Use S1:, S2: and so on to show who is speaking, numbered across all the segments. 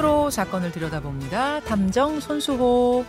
S1: 손으로 사건을 들여다봅니다. 탐정 손수호.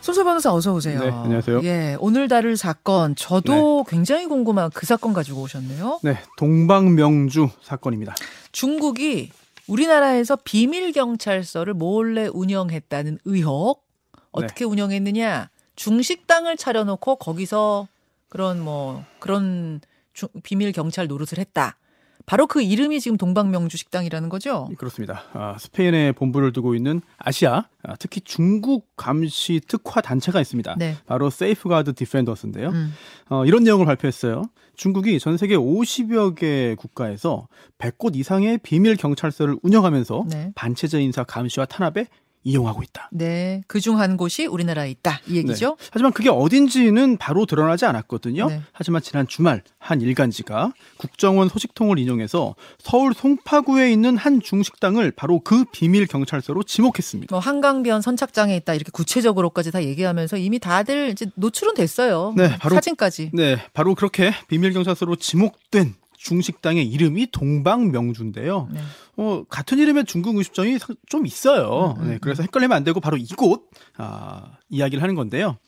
S1: 손수 변호사 어서 오세요.
S2: 네, 안녕하세요.
S1: 예, 오늘 다룰 사건 저도 굉장히 궁금한 그 사건 가지고 오셨네요.
S2: 네, 동방명주 사건입니다.
S1: 중국이 우리나라에서 비밀 경찰서를 몰래 운영했다는 의혹 어떻게 운영했느냐? 중식당을 차려놓고 거기서 그런 뭐 그런 주- 비밀 경찰 노릇을 했다. 바로 그 이름이 지금 동방명주 식당이라는 거죠.
S2: 그렇습니다. 아, 스페인에 본부를 두고 있는 아시아, 아, 특히 중국 감시 특화 단체가 있습니다.
S1: 네.
S2: 바로 Safeguard Defenders인데요.
S1: 음.
S2: 어, 이런 내용을 발표했어요. 중국이 전 세계 50여 개 국가에서 100곳 이상의 비밀 경찰서를 운영하면서
S1: 네.
S2: 반체제 인사 감시와 탄압에 이용하고 있다.
S1: 네. 그중 한 곳이 우리나라에 있다. 이 얘기죠.
S2: 네. 하지만 그게 어딘지는 바로 드러나지 않았거든요.
S1: 네.
S2: 하지만 지난 주말 한 일간지가 국정원 소식통을 인용해서 서울 송파구에 있는 한 중식당을 바로 그 비밀 경찰서로 지목했습니다.
S1: 뭐 한강변 선착장에 있다 이렇게 구체적으로까지 다 얘기하면서 이미 다들 이제 노출은 됐어요.
S2: 네, 바로-
S1: 사진까지.
S2: 네, 바로 그렇게 비밀 경찰서로 지목된 중식당의 이름이 동방명주인데요.
S1: 네.
S2: 어, 같은 이름의 중국 음식점이 상- 좀 있어요.
S1: 음, 음,
S2: 네, 그래서 헷갈리면 안 되고 바로 이곳 아, 이야기를 하는 건데요.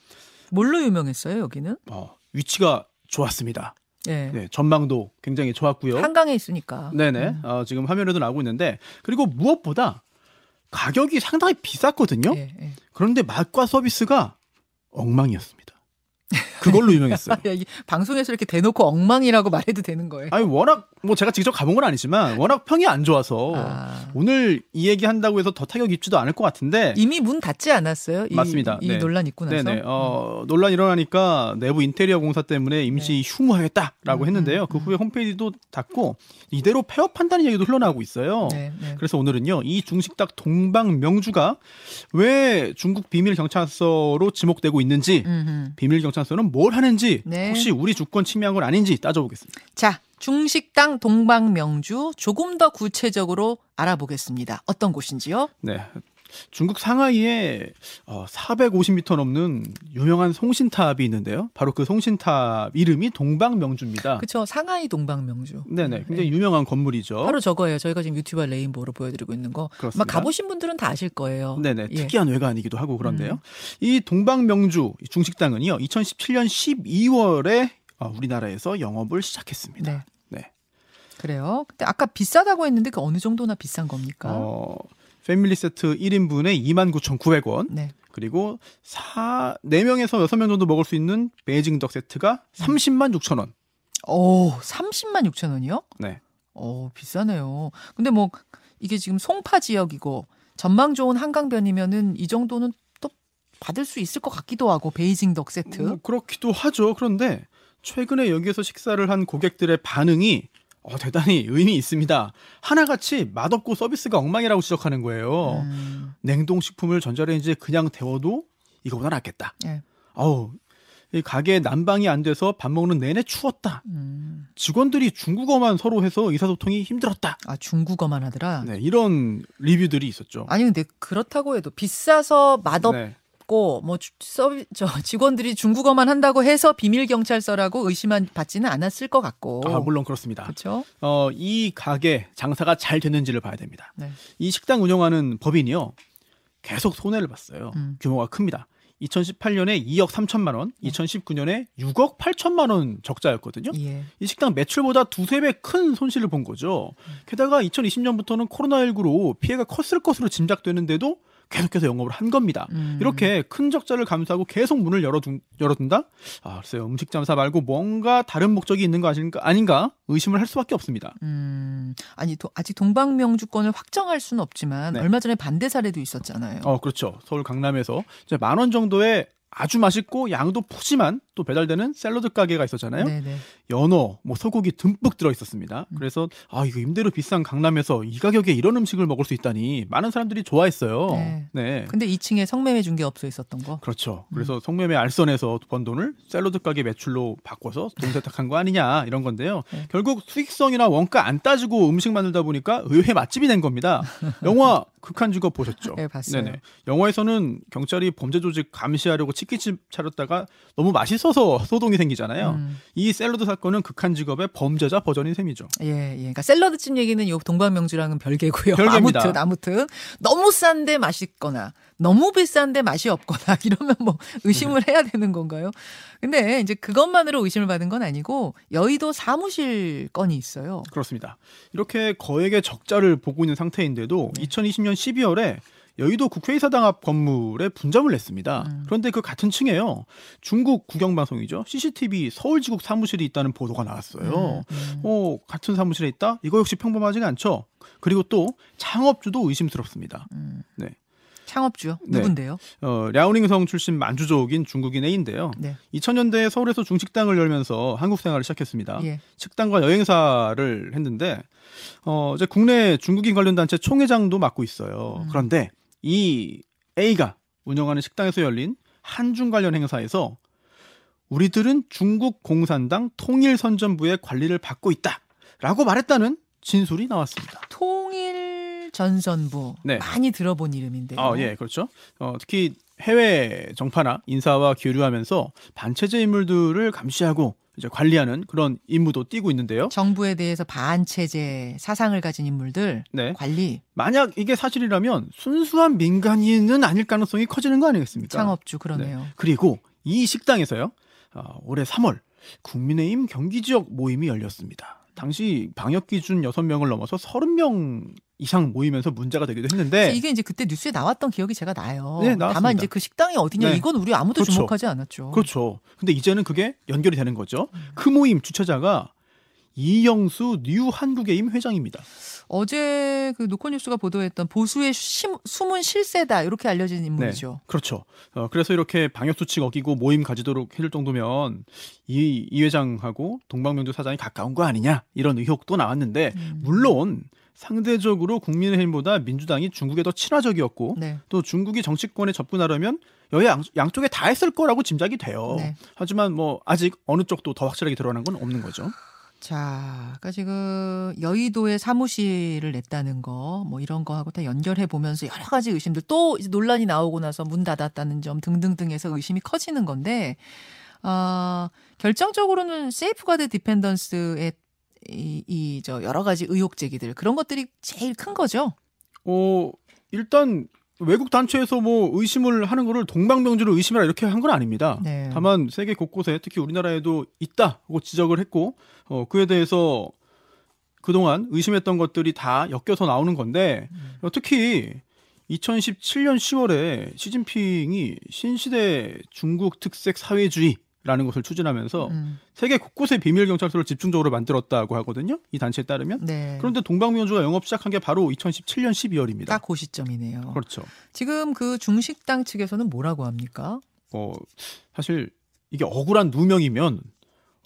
S1: 뭘로 유명했어요, 여기는?
S2: 어, 위치가 좋았습니다.
S1: 예.
S2: 네, 전망도 굉장히 좋았고요.
S1: 한강에 있으니까.
S2: 네네.
S1: 음.
S2: 어, 지금 화면에도 나오고 있는데 그리고 무엇보다 가격이 상당히 비쌌거든요.
S1: 예, 예.
S2: 그런데 맛과 서비스가 엉망이었습니다. 그걸로 유명했어요.
S1: 야, 이 방송에서 이렇게 대놓고 엉망이라고 말해도 되는 거예요.
S2: 아니 워낙 뭐 제가 직접 가본 건 아니지만 워낙 평이 안 좋아서
S1: 아.
S2: 오늘 이 얘기 한다고 해서 더 타격 입지도 않을 것 같은데
S1: 이미 문 닫지 않았어요? 이,
S2: 맞습니다.
S1: 이
S2: 네.
S1: 논란 있고 나서.
S2: 네네. 어, 논란 일어나니까 내부 인테리어 공사 때문에 임시 휴무하겠다라고
S1: 네. 음,
S2: 했는데요.
S1: 음,
S2: 그 후에 홈페이지도 닫고 이대로 폐업한다는 얘기도 흘러나오고 있어요.
S1: 네, 네.
S2: 그래서 오늘은요, 이 중식당 동방 명주가 왜 중국 비밀 경찰서로 지목되고 있는지,
S1: 음흠.
S2: 비밀 경찰서는 뭘 하는지,
S1: 네.
S2: 혹시 우리 주권 침해한 건 아닌지 따져보겠습니다.
S1: 자, 중식당 동방명주 조금 더 구체적으로 알아보겠습니다. 어떤 곳인지요?
S2: 네. 중국 상하이에 어, 450m 넘는 유명한 송신탑이 있는데요. 바로 그 송신탑 이름이 동방명주입니다.
S1: 그렇죠. 상하이 동방명주.
S2: 네네. 굉장히 유명한 건물이죠.
S1: 바로 저거예요. 저희가 지금 유튜브 레인보우로 보여드리고 있는 거.
S2: 그렇습니다.
S1: 가보신 분들은 다 아실 거예요.
S2: 네네.
S1: 예.
S2: 특이한 외관이기도 하고 그런데요.
S1: 음.
S2: 이 동방명주 중식당은요, 2017년 12월에 어, 우리나라에서 영업을 시작했습니다.
S1: 네.
S2: 네.
S1: 그래요. 근데 아까 비싸다고 했는데 그 어느 정도나 비싼 겁니까?
S2: 어, 패밀리 세트 1인분에 29,900원.
S1: 네.
S2: 그리고 4, 4명에서 6명 정도 먹을 수 있는 베이징 덕 세트가 30만 6천 원.
S1: 오, 30만 6천 원이요?
S2: 네.
S1: 오, 비싸네요. 근데 뭐 이게 지금 송파 지역이고 전망 좋은 한강변이면은 이 정도는 또 받을 수 있을 것 같기도 하고 베이징 덕 세트.
S2: 뭐 그렇기도 하죠. 그런데 최근에 여기에서 식사를 한 고객들의 반응이 어, 대단히 의미 있습니다. 하나같이 맛없고 서비스가 엉망이라고 지적하는 거예요.
S1: 음,
S2: 냉동식품을 전자레인지에 그냥 데워도 이거보다 낫겠다.
S1: 예.
S2: 어우, 이 가게 난방이 안 돼서 밥 먹는 내내 추웠다.
S1: 음.
S2: 직원들이 중국어만 서로 해서 의사소통이 힘들었다.
S1: 아, 중국어만 하더라.
S2: 네, 이런 리뷰들이 있었죠.
S1: 아니 근데 그렇다고 해도 비싸서 맛없 고
S2: 네.
S1: 뭐 주- 서비 저 직원들이 중국어만 한다고 해서 비밀 경찰서라고 의심만 받지는 않았을 것 같고.
S2: 아, 물론 그렇습니다.
S1: 그렇죠?
S2: 어, 이 가게 장사가 잘 됐는지를 봐야 됩니다.
S1: 네.
S2: 이 식당 운영하는 법인이요. 계속 손해를 봤어요.
S1: 음.
S2: 규모가 큽니다. 2018년에 2억 3천만 원, 2019년에 6억 8천만 원 적자였거든요.
S1: 예.
S2: 이 식당 매출보다 두세 배 큰 손실을 본 거죠. 게다가 2020년부터는 코로나19로 피해가 컸을 것으로 짐작되는데도 계속해서 영업을 한 겁니다.
S1: 음.
S2: 이렇게 큰 적자를 감수하고 계속 문을 열어둔, 열어둔다? 아, 글쎄요. 음식 장사 말고 뭔가 다른 목적이 있는 거 아닌가, 아닌가 의심을 할 수밖에 없습니다.
S1: 음, 아니 도- 아직 동방명주권을 확정할 수는 없지만
S2: 네.
S1: 얼마 전에 반대 사례도 있었잖아요.
S2: 어, 그렇죠. 서울 강남에서 만 원 정도의 아주 맛있고 양도 푸짐한 또 배달되는 샐러드 가게가 있었잖아요.
S1: 네네.
S2: 연어, 뭐 소고기 듬뿍 들어 있었습니다.
S1: 음.
S2: 그래서 아 이거 임대료 비싼 강남에서 이 가격에 이런 음식을 먹을 수 있다니 많은 사람들이 좋아했어요.
S1: 네.
S2: 네.
S1: 근데 2층에 성매매 중개업소 있었던 거.
S2: 그렇죠.
S1: 음.
S2: 그래서 성매매 알선에서 번 돈을 샐러드 가게 매출로 바꿔서 돈 세탁한 거 아니냐 이런 건데요.
S1: 네.
S2: 결국 수익성이나 원가 안 따지고 음식 만들다 보니까 의회 맛집이 된 겁니다. 영화 극한 직업 보셨죠?
S1: 네, 봤어요.
S2: 영화에서는 경찰이 범죄 조직 감시하려고 치킨집 차렸다가 너무 맛있어서 소동이 생기잖아요.
S1: 음.
S2: 이 샐러드 사건은 극한 직업의 범죄자 버전인 셈이죠.
S1: 예, 예. 그러니까 샐러드집 얘기는 요 동방명주랑은 별개고요.
S2: 별개입니다.
S1: 아무튼 아무튼 너무 싼데 맛있거나 너무 비싼데 맛이 없거나 이러면 뭐 의심을
S2: 네.
S1: 해야 되는 건가요? 근데 이제 그것만으로 의심을 받은 건 아니고 여의도 사무실 건이 있어요.
S2: 그렇습니다. 이렇게 거액의 적자를 보고 있는 상태인데도
S1: 네.
S2: 2020년 12월에 여의도 국회의사당 앞 건물에 분점을 냈습니다.
S1: 음.
S2: 그런데 그 같은 층에요. 중국 국영방송이죠. CCTV 서울지국 사무실이 있다는 보도가 나왔어요.
S1: 음, 음.
S2: 어, 같은 사무실에 있다? 이거 역시 평범하지가 않죠. 그리고 또 창업주도 의심스럽습니다.
S1: 음.
S2: 네.
S1: 창업주요?
S2: 네.
S1: 누군데요?
S2: 어, 랴오닝성 출신 만주족인 중국인 A인데요.
S1: 네.
S2: 2000년대에 서울에서 중식당을 열면서 한국 생활을 시작했습니다.
S1: 예.
S2: 식당과 여행사를 했는데 어, 이제 국내 중국인 관련 단체 총회장도 맡고 있어요.
S1: 음.
S2: 그런데 이 A가 운영하는 식당에서 열린 한중 관련 행사에서 우리들은 중국 공산당 통일선전부의 관리를 받고 있다 라고 말했다는 진술이 나왔습니다.
S1: 통일 전선부
S2: 네.
S1: 많이 들어본 이름인데요.
S2: 아, 예, 그렇죠. 어, 특히 해외 정파나 인사와 교류하면서 반체제 인물들을 감시하고 이제 관리하는 그런 임무도 띄고 있는데요.
S1: 정부에 대해서 반체제 사상을 가진 인물들
S2: 네.
S1: 관리
S2: 만약 이게 사실이라면 순수한 민간인은 아닐 가능성이 커지는 거 아니겠습니까?
S1: 창업주 그러네요.
S2: 그리고 이 식당에서요. 어, 올해 3월 국민의힘 경기 지역 모임이 열렸습니다. 당시 방역 기준 6명을 넘어서 30명 이상 모이면서 문제가 되기도 했는데
S1: 이게 이제 그때 뉴스에 나왔던 기억이 제가 나요.
S2: 네, 나왔습니다.
S1: 다만 이제 그 식당이 어디냐
S2: 네.
S1: 이건 우리 아무도
S2: 그렇죠.
S1: 주목하지 않았죠.
S2: 그렇죠. 근데 이제는 그게 연결이 되는 거죠.
S1: 음.
S2: 그 모임 주최자가 이영수 뉴 한국의힘 회장입니다.
S1: 어제 그 노컷뉴스가 보도했던 보수의 심- 숨은 실세다 이렇게 알려진 인물이죠.
S2: 그렇죠. 어, 그래서 이렇게 방역 수칙 어기고 모임 가지도록 해줄 정도면 이, 이 회장하고 동방명주 사장이 가까운 거 아니냐 이런 의혹도 나왔는데
S1: 음.
S2: 물론 상대적으로 국민의힘보다 민주당이 중국에 더 친화적이었고
S1: 네.
S2: 또 중국이 정치권에 접근하려면 여야 양, 양쪽에 다 했을 거라고 짐작이 돼요.
S1: 네.
S2: 하지만 뭐 아직 어느 쪽도 더 확실하게 드러난 건 없는 거죠.
S1: 자, 그러니까 지금 여의도에 사무실을 냈다는 거, 뭐 이런 거하고 다 연결해 보면서 여러 가지 의심들 또 논란이 나오고 나서 문 닫았다는 점 등등등해서 의심이 커지는 건데, 아 결정적으로는 Safeguard Defenders의 이, 이, 저, 여러 가지 의혹 제기들, 그런 것들이 제일 큰 거죠.
S2: 어, 일단 외국 단체에서 뭐 의심을 하는 거를 동방명주를 의심하라 이렇게 한 건 아닙니다.
S1: 네.
S2: 다만 세계 곳곳에 특히 우리나라에도 있다고 지적을 했고 어, 그에 대해서 그동안 의심했던 것들이 다 엮여서 나오는 건데 어, 특히 2017년 10월에 시진핑이 신시대 중국 특색 사회주의 라는 것을 추진하면서
S1: 음,
S2: 세계 곳곳에 비밀 경찰서를 집중적으로 만들었다고 하거든요. 이 단체에 따르면.
S1: 네.
S2: 그런데 동방명주가 영업 시작한 게 바로 2017년 12월입니다.
S1: 딱 그 시점이네요.
S2: 그렇죠.
S1: 지금 그 중식당 측에서는 뭐라고 합니까?
S2: 어, 사실 이게 억울한 누명이면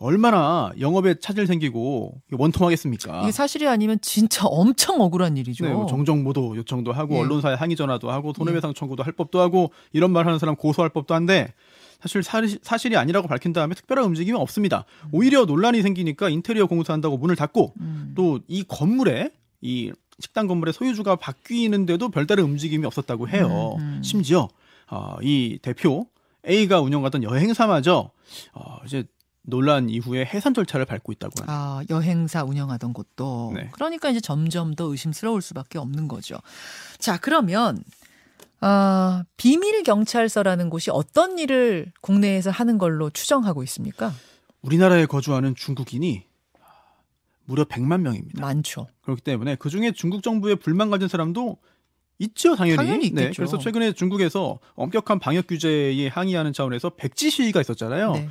S2: 얼마나 영업에 차질 생기고 원통하겠습니까?
S1: 이게 사실이 아니면 진짜 엄청 억울한 일이죠.
S2: 네, 뭐 정정보도 요청도 하고
S1: 예.
S2: 언론사에 항의 전화도 하고 손해배상 청구도 할 법도 하고 이런 말 하는 사람 고소할 법도 한데 사실 사실- 사실이 아니라고 밝힌 다음에 특별한 움직임이 없습니다. 오히려 논란이 생기니까 인테리어 공사한다고 문을 닫고
S1: 음.
S2: 또이 건물에 이 식당 건물의 소유주가 바뀌는데도 별다른 움직임이 없었다고 해요.
S1: 음, 음.
S2: 심지어 어, 이 대표 A가 운영하던 여행사마저 어, 이제 논란 이후에 해산 절차를 밟고 있다고 합니다.
S1: 아, 여행사 운영하던 곳도.
S2: 네.
S1: 그러니까 이제 점점 더 의심스러울 수밖에 없는 거죠. 자, 그러면, 아, 비밀 경찰서라는 곳이 어떤 일을 국내에서 하는 걸로 추정하고 있습니까?
S2: 우리나라에 거주하는 중국인이 무려 100만 명입니다.
S1: 많죠.
S2: 그렇기 때문에 그 중에 중국 정부에 불만 가진 사람도 있죠, 당연히.
S1: 당연히
S2: 네,
S1: 있겠죠.
S2: 그래서 최근에 중국에서 엄격한 방역 규제에 항의하는 차원에서 백지 시위가 있었잖아요.
S1: 네.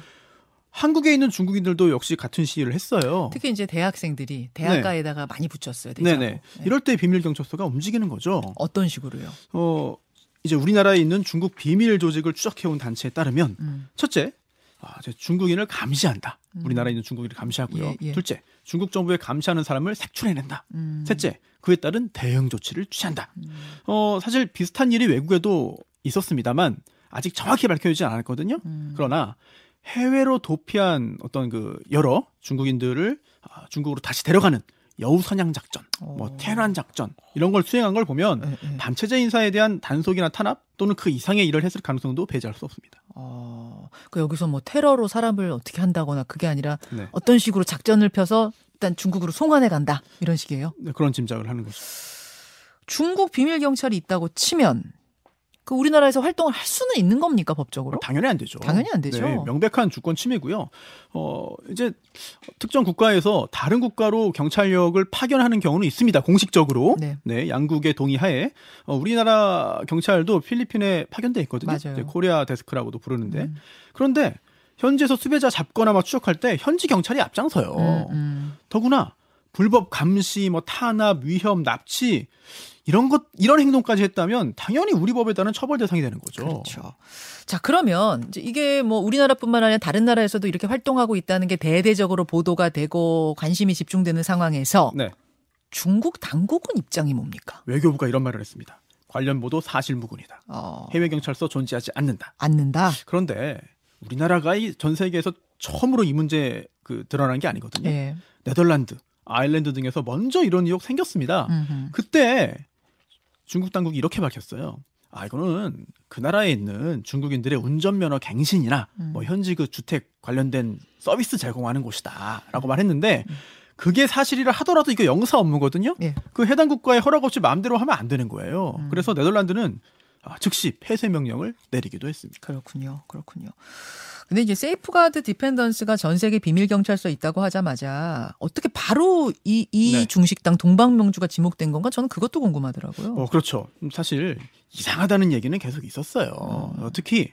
S2: 한국에 있는 중국인들도 역시 같은 시위를 했어요.
S1: 특히 이제 대학생들이 대학가에다가 많이 붙였어요. 대자보.
S2: 네네.
S1: 네.
S2: 이럴 때 비밀 경찰서가 움직이는 거죠.
S1: 어떤 식으로요?
S2: 어, 이제 우리나라에 있는 중국 비밀 조직을 추적해온 단체에 따르면
S1: 음.
S2: 첫째, 아, 중국인을 감시한다.
S1: 음.
S2: 우리나라에 있는 중국인을 감시하고요.
S1: 예, 예.
S2: 둘째, 중국 정부에 감시하는 사람을 색출해낸다.
S1: 음.
S2: 셋째, 그에 따른 대응 조치를 취한다.
S1: 음.
S2: 어, 사실 비슷한 일이 외국에도 있었습니다만 아직 정확히 밝혀지지 않았거든요.
S1: 음.
S2: 그러나 해외로 도피한 어떤 그 여러 중국인들을 아, 중국으로 다시 데려가는 여우선양 작전, 뭐
S1: 어.
S2: 테란 작전 이런 걸 수행한 걸 보면
S1: 예, 예.
S2: 반체제 인사에 대한 단속이나 탄압 또는 그 이상의 일을 했을 가능성도 배제할 수 없습니다.
S1: 어, 그 여기서 뭐 테러로 사람을 어떻게 한다거나 그게 아니라
S2: 네.
S1: 어떤 식으로 작전을 펴서 일단 중국으로 송환해 간다 이런 식이에요.
S2: 네, 그런 짐작을 하는 거죠.
S1: 중국 비밀 경찰이 있다고 치면 그 우리나라에서 활동을 할 수는 있는 겁니까 법적으로?
S2: 당연히 안 되죠.
S1: 당연히 안 되죠.
S2: 네, 명백한 주권 침해고요. 어, 이제 특정 국가에서 다른 국가로 경찰력을 파견하는 경우는 있습니다. 공식적으로.
S1: 네.
S2: 양국의 동의하에 어, 우리나라 경찰도 필리핀에 파견돼 있거든요.
S1: 맞아요.
S2: 네, Korea Desk라고도 부르는데.
S1: 음.
S2: 그런데 현지에서 수배자 잡거나 막 추적할 때 현지 경찰이 앞장서요.
S1: 음, 음.
S2: 더구나 불법 감시, 뭐 탄압, 위협, 납치 이런 것 이런 행동까지 했다면 당연히 우리 법에 따른 처벌 대상이 되는 거죠.
S1: 그렇죠. 자 그러면 이제 이게 뭐 우리나라뿐만 아니라 다른 나라에서도 이렇게 활동하고 있다는 게 대대적으로 보도가 되고 관심이 집중되는 상황에서
S2: 네.
S1: 중국 당국은 입장이 뭡니까?
S2: 외교부가 이런 말을 했습니다. 관련 보도 사실무근이다.
S1: 어,
S2: 해외 경찰서 존재하지 않는다.
S1: 않는다.
S2: 그런데 우리나라가 이 전 세계에서 처음으로 이 문제 그 드러난 게 아니거든요.
S1: 예.
S2: 네덜란드, 아일랜드 등에서 먼저 이런 의혹 생겼습니다.
S1: 음흠.
S2: 그때 중국 당국이 이렇게 밝혔어요. 아 이거는 그 나라에 있는 중국인들의 운전면허 갱신이나
S1: 음.
S2: 뭐 현지 그 주택 관련된 서비스 제공하는 곳이다라고 말했는데 그게 사실이라 하더라도 이거 영사 업무거든요.
S1: 예.
S2: 그 해당 국가의 허락 없이 마음대로 하면 안 되는 거예요.
S1: 음.
S2: 그래서 네덜란드는 아, 즉시 폐쇄 명령을 내리기도 했습니다.
S1: 그렇군요. 그렇군요. 근데 이제 Safeguard Defenders가 전 세계 비밀 경찰서에 있다고 하자마자 어떻게 바로 이, 이
S2: 네.
S1: 중식당 동방명주가 지목된 건가? 저는 그것도 궁금하더라고요.
S2: 어, 그렇죠. 음, 사실 이상하다는 얘기는 계속 있었어요.
S1: 음.
S2: 어, 특히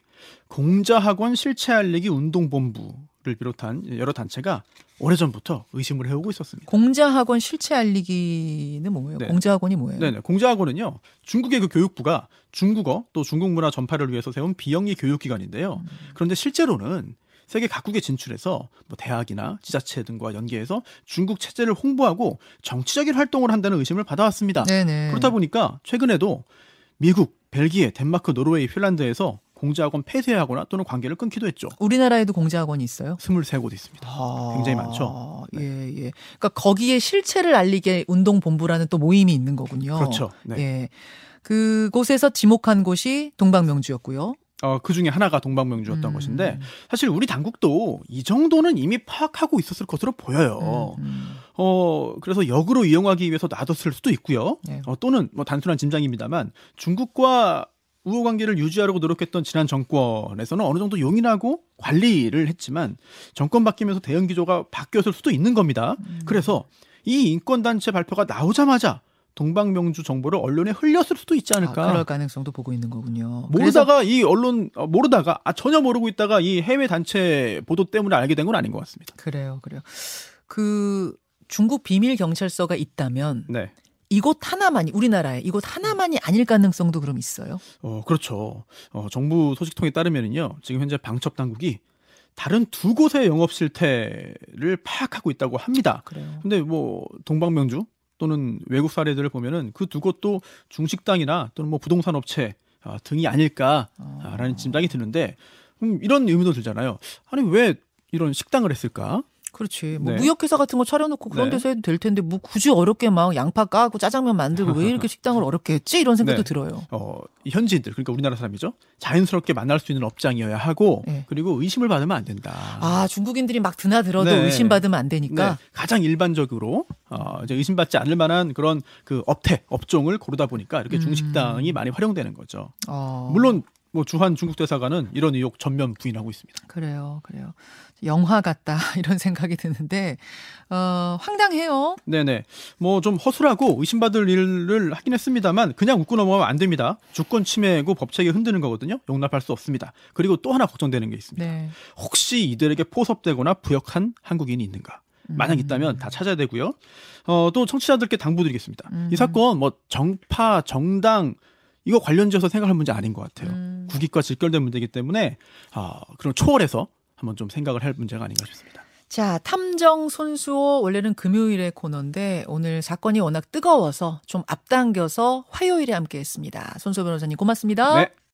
S2: 공자학원 실체 알리기 운동본부 를 비롯한 여러 단체가 오래전부터 의심을 해오고 있었습니다.
S1: 공자학원 실체 알리기는 뭐예요?
S2: 네.
S1: 공자학원이 뭐예요?
S2: 네네. 공자학원은요, 중국의 그 교육부가 중국어 또 중국 문화 전파를 위해서 세운 비영리 교육기관인데요.
S1: 음.
S2: 그런데 실제로는 세계 각국에 진출해서 뭐 대학이나 지자체 등과 연계해서 중국 체제를 홍보하고 정치적인 활동을 한다는 의심을 받아왔습니다.
S1: 네네.
S2: 그렇다 보니까 최근에도 미국, 벨기에, 덴마크, 노르웨이, 핀란드에서 공자학원 폐쇄하거나 또는 관계를 끊기도 했죠.
S1: 우리나라에도 공자학원이 있어요?
S2: 23곳 있습니다. 굉장히 많죠.
S1: 아, 예, 예. 그러니까 거기에 실체를 알리게 운동 본부라는 또 모임이 있는 거군요.
S2: 그렇죠. 네.
S1: 예. 그곳에서 지목한 곳이 동방명주였고요.
S2: 어, 그 중에 하나가 동방명주였던
S1: 음.
S2: 것인데 사실 우리 당국도 이 정도는 이미 파악하고 있었을 것으로 보여요.
S1: 음, 음.
S2: 어, 그래서 역으로 이용하기 위해서 놔뒀을 수도 있고요.
S1: 네.
S2: 어, 또는 뭐 단순한 짐작입니다만 중국과 우호 관계를 유지하려고 노력했던 지난 정권에서는 어느 정도 용인하고 관리를 했지만 정권 바뀌면서 대응 기조가 바뀌었을 수도 있는 겁니다.
S1: 음.
S2: 그래서 이 인권 단체 발표가 나오자마자 동방명주 정보를 언론에 흘렸을 수도 있지
S1: 아,
S2: 않을까.
S1: 그럴 가능성도 보고 있는 거군요.
S2: 모르다가 이 언론 어, 모르다가 아, 전혀 모르고 있다가 이 해외 단체 보도 때문에 알게 된 건 아닌 것 같습니다.
S1: 그래요, 그래요. 그 중국 비밀 경찰서가 있다면
S2: 네.
S1: 이곳 하나만이 우리나라에 이곳 하나만이 아닐 가능성도 그럼 있어요.
S2: 어, 그렇죠. 어, 정부 소식통에 따르면은요, 지금 현재 방첩 당국이 다른 두 곳의 영업 실태를 파악하고 있다고 합니다.
S1: 그래요.
S2: 근데 뭐 동방명주 또는 외국 사례들을 보면은 그 두 곳도 중식당이나 또는 뭐 부동산 업체 아, 등이 아닐까라는 짐작이 드는데 음, 이런 의미도 들잖아요. 아니 왜 이런 식당을 했을까?
S1: 그렇지. 뭐
S2: 네.
S1: 무역회사 같은 거 차려놓고 그런
S2: 네.
S1: 데서 해도 될 텐데 뭐 굳이 어렵게 막 양파 까고 짜장면 만들고 왜 이렇게 식당을 어렵게 했지 이런 생각도
S2: 네.
S1: 들어요.
S2: 어, 이 현지인들 그러니까 우리나라 사람이죠. 자연스럽게 만날 수 있는 업장이어야 하고
S1: 네.
S2: 그리고 의심을 받으면 안 된다.
S1: 아 중국인들이 막 드나들어도
S2: 네.
S1: 의심받으면 안 되니까.
S2: 네, 가장 일반적으로 어, 이제 의심받지 않을 만한 그런 그 업태 업종을 고르다 보니까 이렇게
S1: 음.
S2: 중식당이 많이 활용되는 거죠.
S1: 어.
S2: 물론 뭐 주한 중국 대사관은 이런 의혹 전면 부인하고 있습니다.
S1: 그래요, 그래요. 영화 같다 이런 생각이 드는데 어, 황당해요.
S2: 네네. 뭐 좀 허술하고 의심받을 일을 하긴 했습니다만 그냥 웃고 넘어가면 안 됩니다. 주권 침해고 법체계 흔드는 거거든요. 용납할 수 없습니다. 그리고 또 하나 걱정되는 게 있습니다.
S1: 네.
S2: 혹시 이들에게 포섭되거나 부역한 한국인이 있는가? 만약 있다면 다 찾아야 되고요. 어, 또 청취자들께 당부드리겠습니다.
S1: 음.
S2: 이 사건 뭐 정파, 정당 이거 관련지어서 생각할 문제 아닌 것 같아요.
S1: 음.
S2: 국익과 직결된 문제이기 때문에 아, 그런 초월해서 한번 좀 생각을 할 문제가 아닌가 싶습니다.
S1: 자, 탐정 손수호 원래는 금요일의 코너인데 오늘 사건이 워낙 뜨거워서 좀 앞당겨서 화요일에 함께 했습니다. 손수호 변호사님 고맙습니다.
S2: 네.